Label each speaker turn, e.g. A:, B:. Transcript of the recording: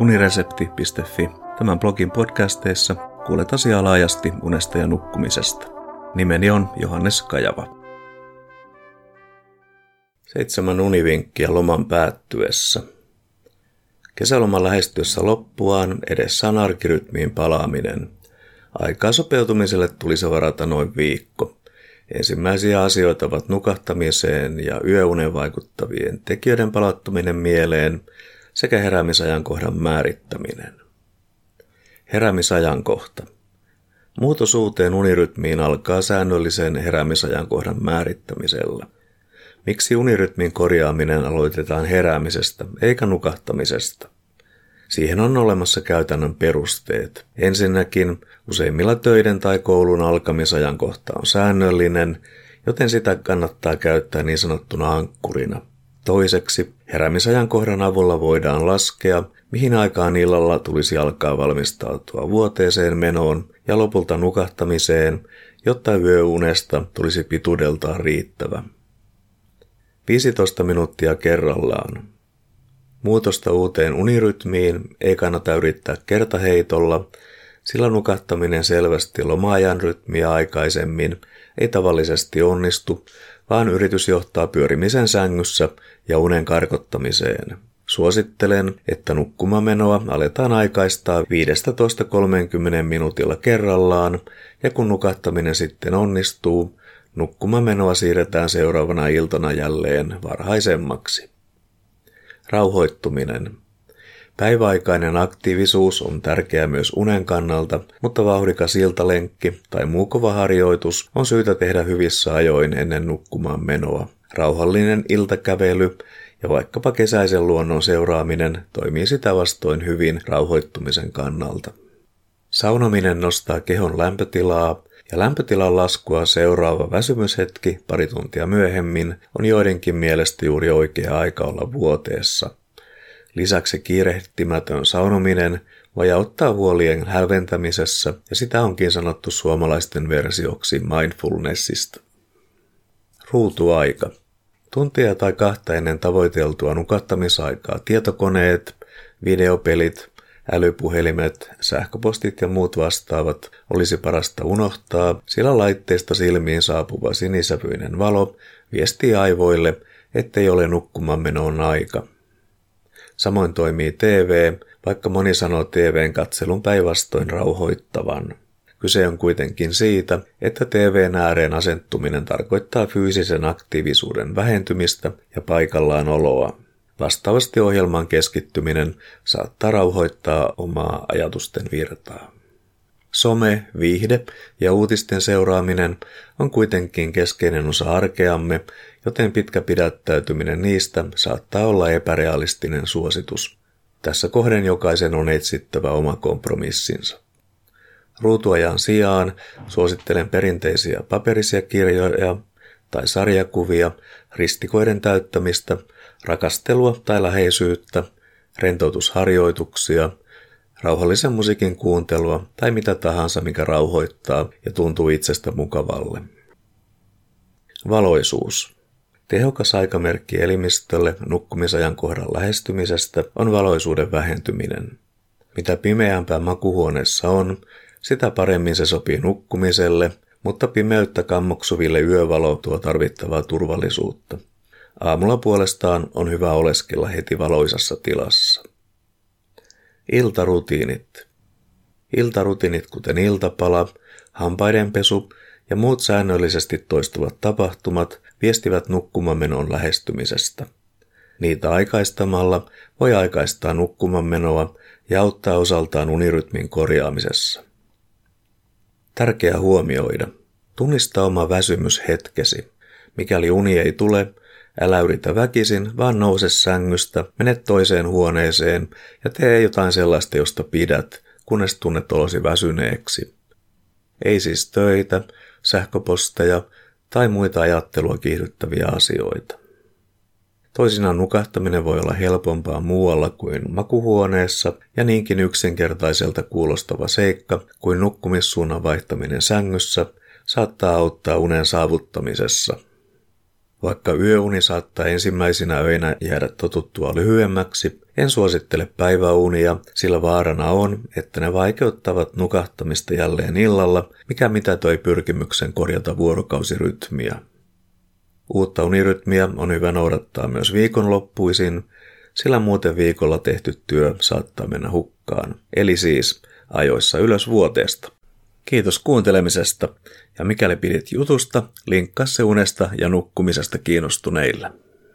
A: uniresepti.fi. Tämän blogin podcasteissa kuulet asiaa laajasti unesta ja nukkumisesta. Nimeni on Johannes Kajava. Seitsemän univinkkiä loman päättyessä. Kesäloman lähestyessä loppuaan edessä on arkirytmiin palaaminen. Aikaa sopeutumiselle tulisi varata noin viikko. Ensimmäisiä asioita ovat nukahtamiseen ja yöunen vaikuttavien tekijöiden palattuminen mieleen sekä heräämisajankohdan määrittäminen. Heräämisajankohta. Muutos uuteen unirytmiin alkaa säännöllisen heräämisajankohdan määrittämisellä. Miksi unirytmin korjaaminen aloitetaan heräämisestä eikä nukahtamisesta? Siihen on olemassa käytännön perusteet. Ensinnäkin useimmilla töiden tai koulun alkamisajankohta on säännöllinen, joten sitä kannattaa käyttää niin sanottuna ankkurina. Toiseksi heräämisajankohdan avulla voidaan laskea, mihin aikaan illalla tulisi alkaa valmistautua vuoteeseen menoon ja lopulta nukahtamiseen, jotta yöunesta tulisi pituudeltaan riittävä. 15 minuuttia kerrallaan. Muutosta uuteen unirytmiin ei kannata yrittää kertaheitolla, sillä nukahtaminen selvästi lomaajan rytmiä aikaisemmin ei tavallisesti onnistu, vaan yritys johtaa pyörimisen sängyssä ja unen karkottamiseen. Suosittelen, että nukkumamenoa aletaan aikaistaa 15-30 minuutilla kerrallaan, ja kun nukahtaminen sitten onnistuu, nukkumamenoa siirretään seuraavana iltana jälleen varhaisemmaksi. Rauhoittuminen. Päiväaikainen aktiivisuus on tärkeä myös unen kannalta, mutta vauhdikas iltalenkki tai muu kova harjoitus on syytä tehdä hyvissä ajoin ennen nukkumaan menoa. Rauhallinen iltakävely ja vaikkapa kesäisen luonnon seuraaminen toimii sitä vastoin hyvin rauhoittumisen kannalta. Saunominen nostaa kehon lämpötilaa ja lämpötilan laskua seuraava väsymyshetki pari tuntia myöhemmin on joidenkin mielestä juuri oikea aika olla vuoteessa. Lisäksi kiirehtimätön saunominen voi auttaa huolien hälventämisessä ja sitä onkin sanottu suomalaisten versioksi mindfulnessista. Ruutuaika. Tuntia tai kahta ennen tavoiteltua nukattamisaikaa tietokoneet, videopelit, älypuhelimet, sähköpostit ja muut vastaavat olisi parasta unohtaa, sillä laitteesta silmiin saapuva sinisävyinen valo viestii aivoille, ettei ole nukkumaan menoon aika. Samoin toimii TV, vaikka moni sanoo TVn katselun päinvastoin rauhoittavan. Kyse on kuitenkin siitä, että TVn ääreen asettuminen tarkoittaa fyysisen aktiivisuuden vähentymistä ja paikallaan oloa. Vastaavasti ohjelman keskittyminen saattaa rauhoittaa omaa ajatusten virtaa. Some, viihde ja uutisten seuraaminen on kuitenkin keskeinen osa arkeamme, joten pitkä pidättäytyminen niistä saattaa olla epärealistinen suositus. Tässä kohden jokaisen on etsittävä oma kompromissinsa. Ruutuajan sijaan suosittelen perinteisiä paperisia kirjoja tai sarjakuvia, ristikoiden täyttämistä, rakastelua tai läheisyyttä, rentoutusharjoituksia, rauhallisen musiikin kuuntelua tai mitä tahansa, mikä rauhoittaa ja tuntuu itsestä mukavalle. Valoisuus. Tehokas aikamerkki elimistölle nukkumisajan kohdan lähestymisestä on valoisuuden vähentyminen. Mitä pimeämpää makuhuoneessa on, sitä paremmin se sopii nukkumiselle, mutta pimeyttä kammoksuville yövalo tuo tarvittavaa turvallisuutta. Aamulla puolestaan on hyvä oleskella heti valoisassa tilassa. Iltarutiinit. Iltarutiinit kuten iltapala, hampaidenpesu ja muut säännöllisesti toistuvat tapahtumat viestivät nukkumamenon lähestymisestä. Niitä aikaistamalla voi aikaistaa nukkumamenoa ja auttaa osaltaan unirytmin korjaamisessa. Tärkeää huomioida. Tunnista oma väsymys hetkesi. Mikäli uni ei tule, älä yritä väkisin, vaan nouse sängystä, mene toiseen huoneeseen ja tee jotain sellaista, josta pidät, kunnes tunnet olosi väsyneeksi. Ei siis töitä, sähköposteja tai muita ajattelua kiihdyttäviä asioita. Toisinaan nukahtaminen voi olla helpompaa muualla kuin makuhuoneessa ja niinkin yksinkertaiselta kuulostava seikka kuin nukkumissuunnan vaihtaminen sängyssä saattaa auttaa unen saavuttamisessa. Vaikka yöuni saattaa ensimmäisinä öinä jäädä totuttua lyhyemmäksi, En suosittele päiväunia, sillä vaarana on, että ne vaikeuttavat nukahtamista jälleen illalla, mikä mitä toi pyrkimyksen korjata vuorokausirytmiä. Uutta unirytmiä on hyvä noudattaa myös viikonloppuisin, sillä muuten viikolla tehty työ saattaa mennä hukkaan. Eli siis ajoissa ylös vuoteesta. Kiitos kuuntelemisesta ja mikäli pidit jutusta, linkkaa se unesta ja nukkumisesta kiinnostuneille.